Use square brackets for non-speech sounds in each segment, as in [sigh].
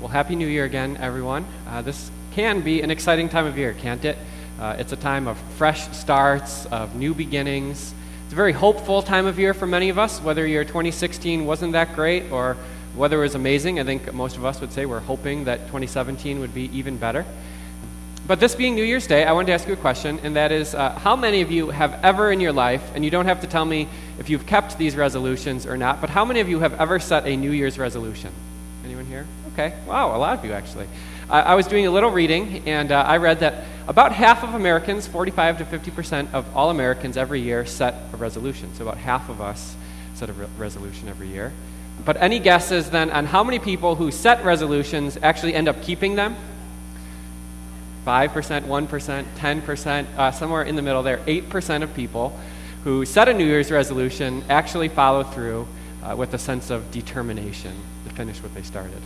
well, Happy New Year again, everyone. Uh, this can be an exciting time of year, can't it? Uh, it's a time of fresh starts, of new beginnings. It's a very hopeful time of year for many of us, whether your 2016 wasn't that great or whether it was amazing. I think most of us would say we're hoping that 2017 would be even better. But this being New Year's Day, I wanted to ask you a question, and that is uh, how many of you have ever in your life, and you don't have to tell me if you've kept these resolutions or not, but how many of you have ever set a New Year's resolution? Anyone here? Okay. Wow, a lot of you actually. I, I was doing a little reading, and uh, I read that about half of Americans, 45 to 50 percent of all Americans every year, set a resolution. So about half of us set a re- resolution every year. But any guesses then on how many people who set resolutions actually end up keeping them? 5%, 1%, 10%, uh, somewhere in the middle there, 8% of people who set a New Year's resolution actually follow through uh, with a sense of determination to finish what they started.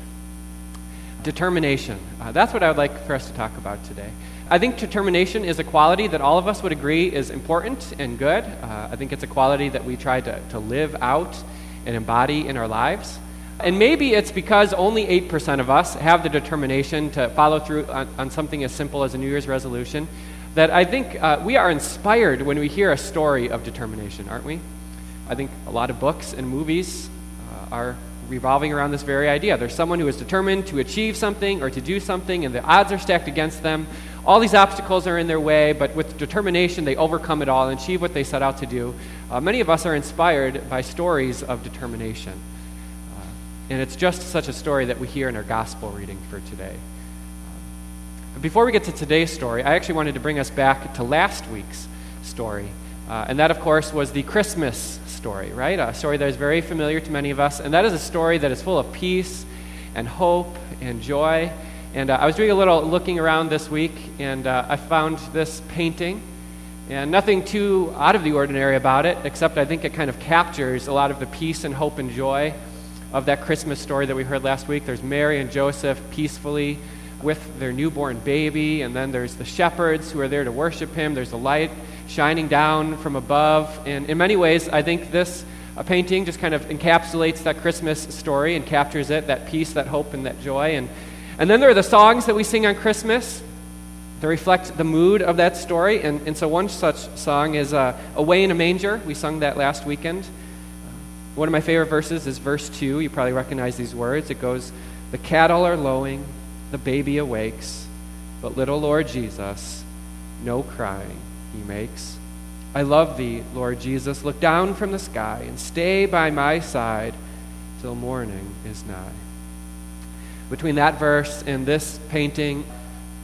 Determination. Uh, that's what I would like for us to talk about today. I think determination is a quality that all of us would agree is important and good. Uh, I think it's a quality that we try to, to live out and embody in our lives. And maybe it's because only 8% of us have the determination to follow through on, on something as simple as a New Year's resolution that I think uh, we are inspired when we hear a story of determination, aren't we? I think a lot of books and movies uh, are revolving around this very idea. There's someone who is determined to achieve something or to do something, and the odds are stacked against them. All these obstacles are in their way, but with determination, they overcome it all and achieve what they set out to do. Uh, many of us are inspired by stories of determination. Uh, and it's just such a story that we hear in our gospel reading for today. But before we get to today's story, I actually wanted to bring us back to last week's story. Uh, and that, of course, was the Christmas story, right? A story that is very familiar to many of us. And that is a story that is full of peace and hope and joy. And uh, I was doing a little looking around this week, and uh, I found this painting. And nothing too out of the ordinary about it, except I think it kind of captures a lot of the peace and hope and joy of that Christmas story that we heard last week. There's Mary and Joseph peacefully with their newborn baby, and then there's the shepherds who are there to worship him. There's the light shining down from above. And in many ways, I think this uh, painting just kind of encapsulates that Christmas story and captures it that peace, that hope, and that joy. And, and then there are the songs that we sing on Christmas that reflect the mood of that story. And, and so, one such song is uh, Away in a Manger. We sung that last weekend. One of my favorite verses is verse 2. You probably recognize these words. It goes, The cattle are lowing, the baby awakes, but little Lord Jesus, no crying he makes. I love thee, Lord Jesus. Look down from the sky and stay by my side till morning is nigh. Between that verse and this painting,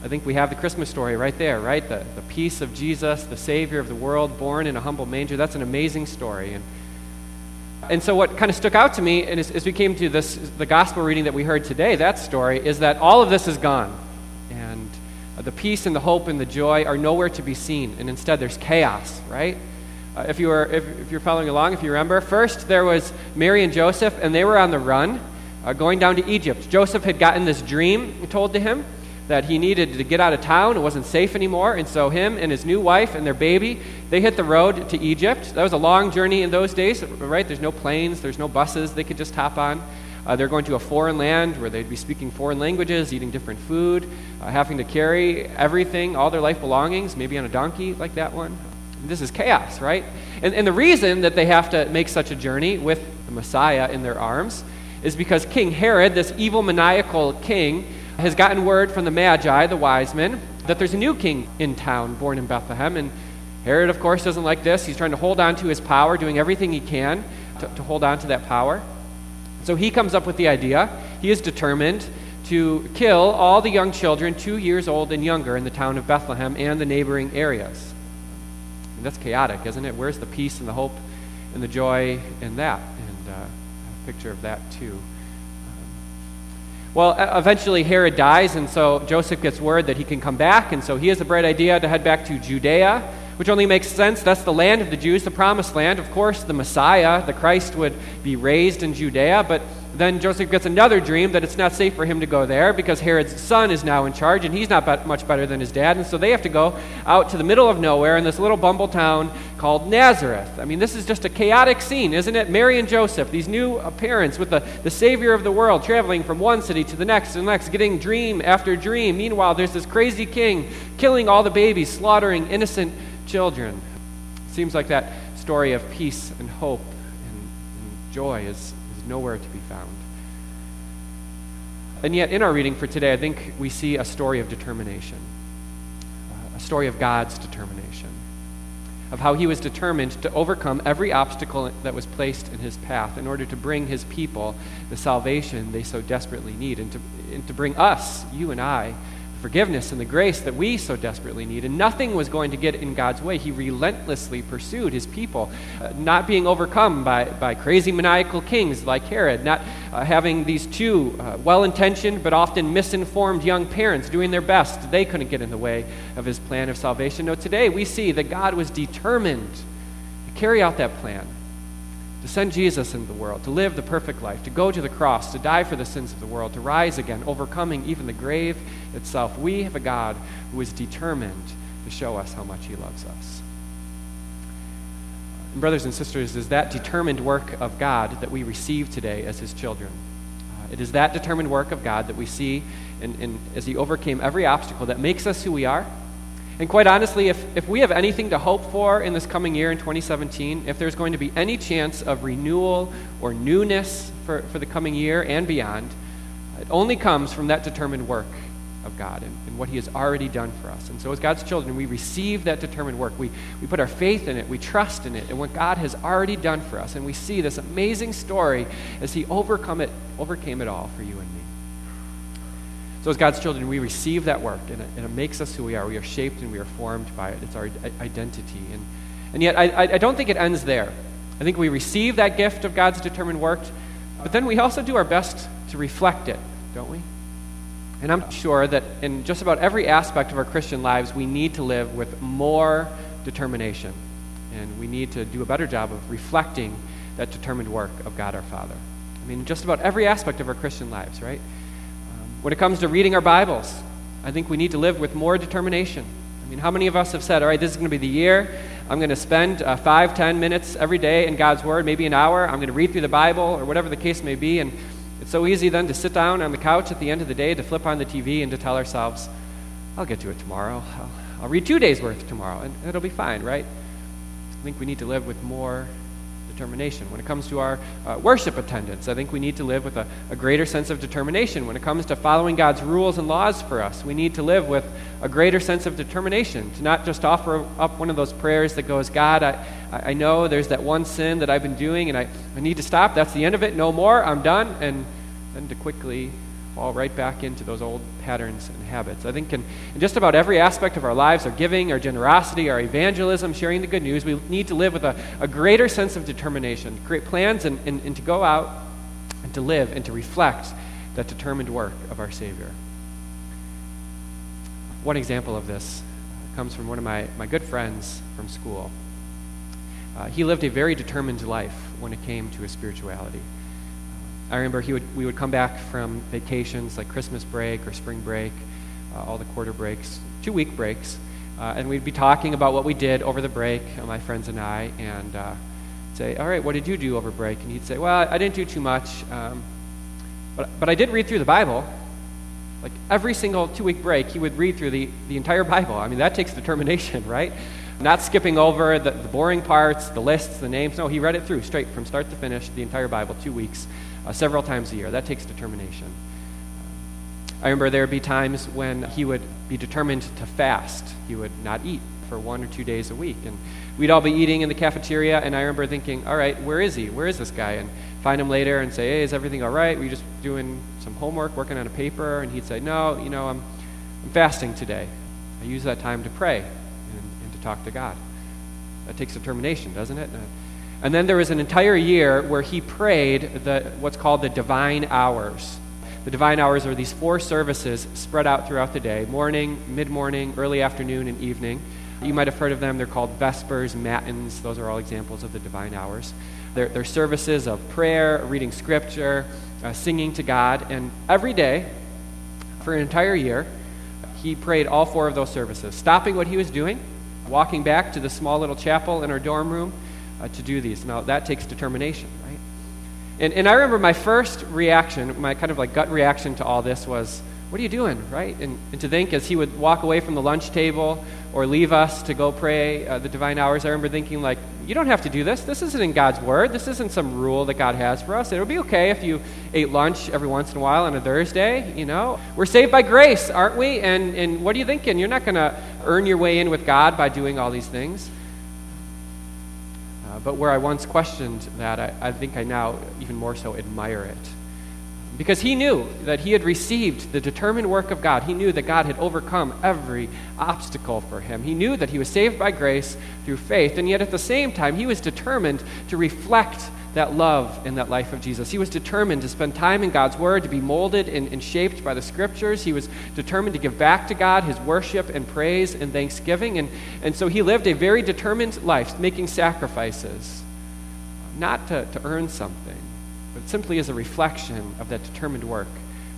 I think we have the Christmas story right there, right? The, the peace of Jesus, the Savior of the world, born in a humble manger. That's an amazing story. And, and so, what kind of stuck out to me and as, as we came to this, the gospel reading that we heard today, that story, is that all of this is gone. And the peace and the hope and the joy are nowhere to be seen, and instead there's chaos, right? Uh, if, you were, if, if, you're following along, if you remember, first there was Mary and Joseph, and they were on the run, uh, going down to Egypt. Joseph had gotten this dream told to him that he needed to get out of town. It wasn't safe anymore. And so, him and his new wife and their baby, they hit the road to Egypt. That was a long journey in those days, right? There's no planes, there's no buses they could just hop on. Uh, they're going to a foreign land where they'd be speaking foreign languages, eating different food, uh, having to carry everything, all their life belongings, maybe on a donkey like that one. This is chaos, right? And, and the reason that they have to make such a journey with the Messiah in their arms is because King Herod, this evil, maniacal king, has gotten word from the Magi, the wise men, that there's a new king in town born in Bethlehem. And Herod, of course, doesn't like this. He's trying to hold on to his power, doing everything he can to, to hold on to that power. So he comes up with the idea. He is determined to kill all the young children two years old and younger in the town of Bethlehem and the neighboring areas. And that's chaotic, isn't it? Where's the peace and the hope and the joy in that? And uh, a picture of that too. Well, eventually Herod dies, and so Joseph gets word that he can come back, and so he has a bright idea to head back to Judea which only makes sense. That's the land of the Jews, the promised land. Of course, the Messiah, the Christ, would be raised in Judea, but then Joseph gets another dream that it's not safe for him to go there because Herod's son is now in charge and he's not much better than his dad. And so they have to go out to the middle of nowhere in this little bumble town called Nazareth. I mean, this is just a chaotic scene, isn't it? Mary and Joseph, these new parents with the, the Savior of the world, traveling from one city to the next and next, getting dream after dream. Meanwhile, there's this crazy king killing all the babies, slaughtering innocent children. Seems like that story of peace and hope and, and joy is, is nowhere to be found. And yet, in our reading for today, I think we see a story of determination, a story of God's determination, of how he was determined to overcome every obstacle that was placed in his path in order to bring his people the salvation they so desperately need, and to, and to bring us, you and I, forgiveness and the grace that we so desperately need. And nothing was going to get in God's way. He relentlessly pursued his people, uh, not being overcome by, by crazy maniacal kings like Herod, not uh, having these two uh, well intentioned but often misinformed young parents doing their best. They couldn't get in the way of his plan of salvation. No, today we see that God was determined to carry out that plan to send Jesus into the world, to live the perfect life, to go to the cross, to die for the sins of the world, to rise again, overcoming even the grave itself. We have a God who is determined to show us how much he loves us. And brothers and sisters, is that determined work of God that we receive today as his children. Uh, it is that determined work of God that we see in, in, as he overcame every obstacle that makes us who we are and quite honestly, if, if we have anything to hope for in this coming year in 2017, if there's going to be any chance of renewal or newness for, for the coming year and beyond, it only comes from that determined work of God and, and, what He has already done for us. And so, as God's children, we receive that determined work. We, we put our faith in it, we trust in it, and what God has already done for us. And we see this amazing story as He overcome it, overcame it all for you and me. So, as God's children, we receive that work, and it, and it, makes us who we are. We are shaped and we are formed by it. It's our identity. And, and yet, I, I don't think it ends there. I think we receive that gift of God's determined work, but then we also do our best to reflect it, don't we? And I'm sure that in just about every aspect of our Christian lives, we need to live with more determination. And we need to do a better job of reflecting that determined work of God our Father. I mean, just about every aspect of our Christian lives, right? When it comes to reading our Bibles, I think we need to live with more determination. I mean, how many of us have said, all right, this is going to be the year. I'm going to spend uh, five, ten minutes every day in God's Word, maybe an hour. I'm going to read through the Bible or whatever the case may be. And it's so easy then to sit down on the couch at the end of the day, to flip on the TV, and to tell ourselves, I'll get to it tomorrow. I'll, I'll read two days' worth tomorrow, and it'll be fine, right? I think we need to live with more determination. When it comes to our uh, worship attendance, I think we need to live with a, a greater sense of determination. When it comes to following God's rules and laws for us, we need to live with a greater sense of determination, to not just offer up one of those prayers that goes, God, I, I know there's that one sin that I've been doing and I, I need to stop. That's the end of it. No more. I'm done. And then to quickly fall right back into those old patterns and habits. I think in, in, just about every aspect of our lives, our giving, our generosity, our evangelism, sharing the good news, we need to live with a, a greater sense of determination, create plans and, and, and to go out and to live and to reflect that determined work of our Savior. One example of this comes from one of my, my good friends from school. Uh, he lived a very determined life when it came to his spirituality. I remember he would, we would come back from vacations like Christmas break or spring break, uh, all the quarter breaks, two week breaks, uh, and we'd be talking about what we did over the break, uh, my friends and I, and uh, say, All right, what did you do over break? And he'd say, Well, I didn't do too much, um, but, but I did read through the Bible. Like every single two week break, he would read through the, the entire Bible. I mean, that takes determination, [laughs] right? Not skipping over the, the boring parts, the lists, the names. No, he read it through straight from start to finish, the entire Bible, two weeks uh, several times a year. That takes determination. I remember there would be times when he would be determined to fast. He would not eat for one or two days a week. And we'd all be eating in the cafeteria, and I remember thinking, all right, where is he? Where is this guy? And find him later and say, hey, is everything all right? Were you just doing some homework, working on a paper? And he'd say, no, you know, I'm, I'm fasting today. I use that time to pray talk to God. That takes determination, doesn't it? And then there was an entire year where he prayed the, what's called the divine hours. The divine hours are these four services spread out throughout the day morning, mid morning, early afternoon, and evening. You might have heard of them. They're called Vespers, Matins. Those are all examples of the divine hours. They're, they're services of prayer, reading scripture, uh, singing to God. And every day, for an entire year, he prayed all four of those services, stopping what he was doing, walking back to the small little chapel in our dorm room uh, to do these. Now, that takes determination, right? And, and I remember my first reaction, my kind of like gut reaction to all this was, what are you doing, right? And, and to think as he would walk away from the lunch table or leave us to go pray uh, the divine hours, I remember thinking, like, you don't have to do this. This isn't in God's word. This isn't some rule that God has for us. It'll be okay if you ate lunch every once in a while on a Thursday, you know. We're saved by grace, aren't we? And, and what are you thinking? You're not going to earn your way in with God by doing all these things. Uh, but where I once questioned that, I, I think I now even more so admire it because he knew that he had received the determined work of God. He knew that God had overcome every obstacle for him. He knew that he was saved by grace through faith, and yet at the same time, he was determined to reflect that love in that life of Jesus. He was determined to spend time in God's Word, to be molded and, and shaped by the Scriptures. He was determined to give back to God his worship and praise and thanksgiving. And, and so he lived a very determined life, making sacrifices, not to, to earn something but simply as a reflection of that determined work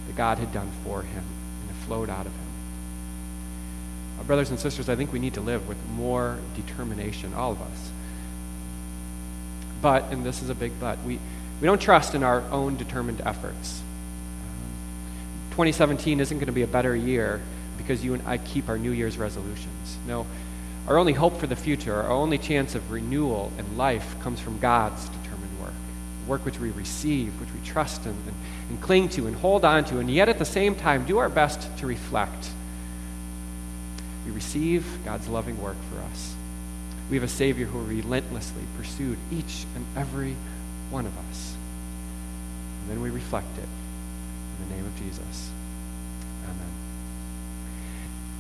that God had done for him and it flowed out of him. Our brothers and sisters, I think we need to live with more determination, all of us. But, and this is a big but, we, we don't trust in our own determined efforts. Uh, 2017 isn't going to be a better year because you and I keep our New Year's resolutions. No, our only hope for the future, our only chance of renewal and life comes from God's work which we receive, which we trust in, and, and cling to and hold on to, and yet at the same time do our best to reflect. We receive God's loving work for us. We have a Savior who relentlessly pursued each and every one of us. And then we reflect it in the name of Jesus.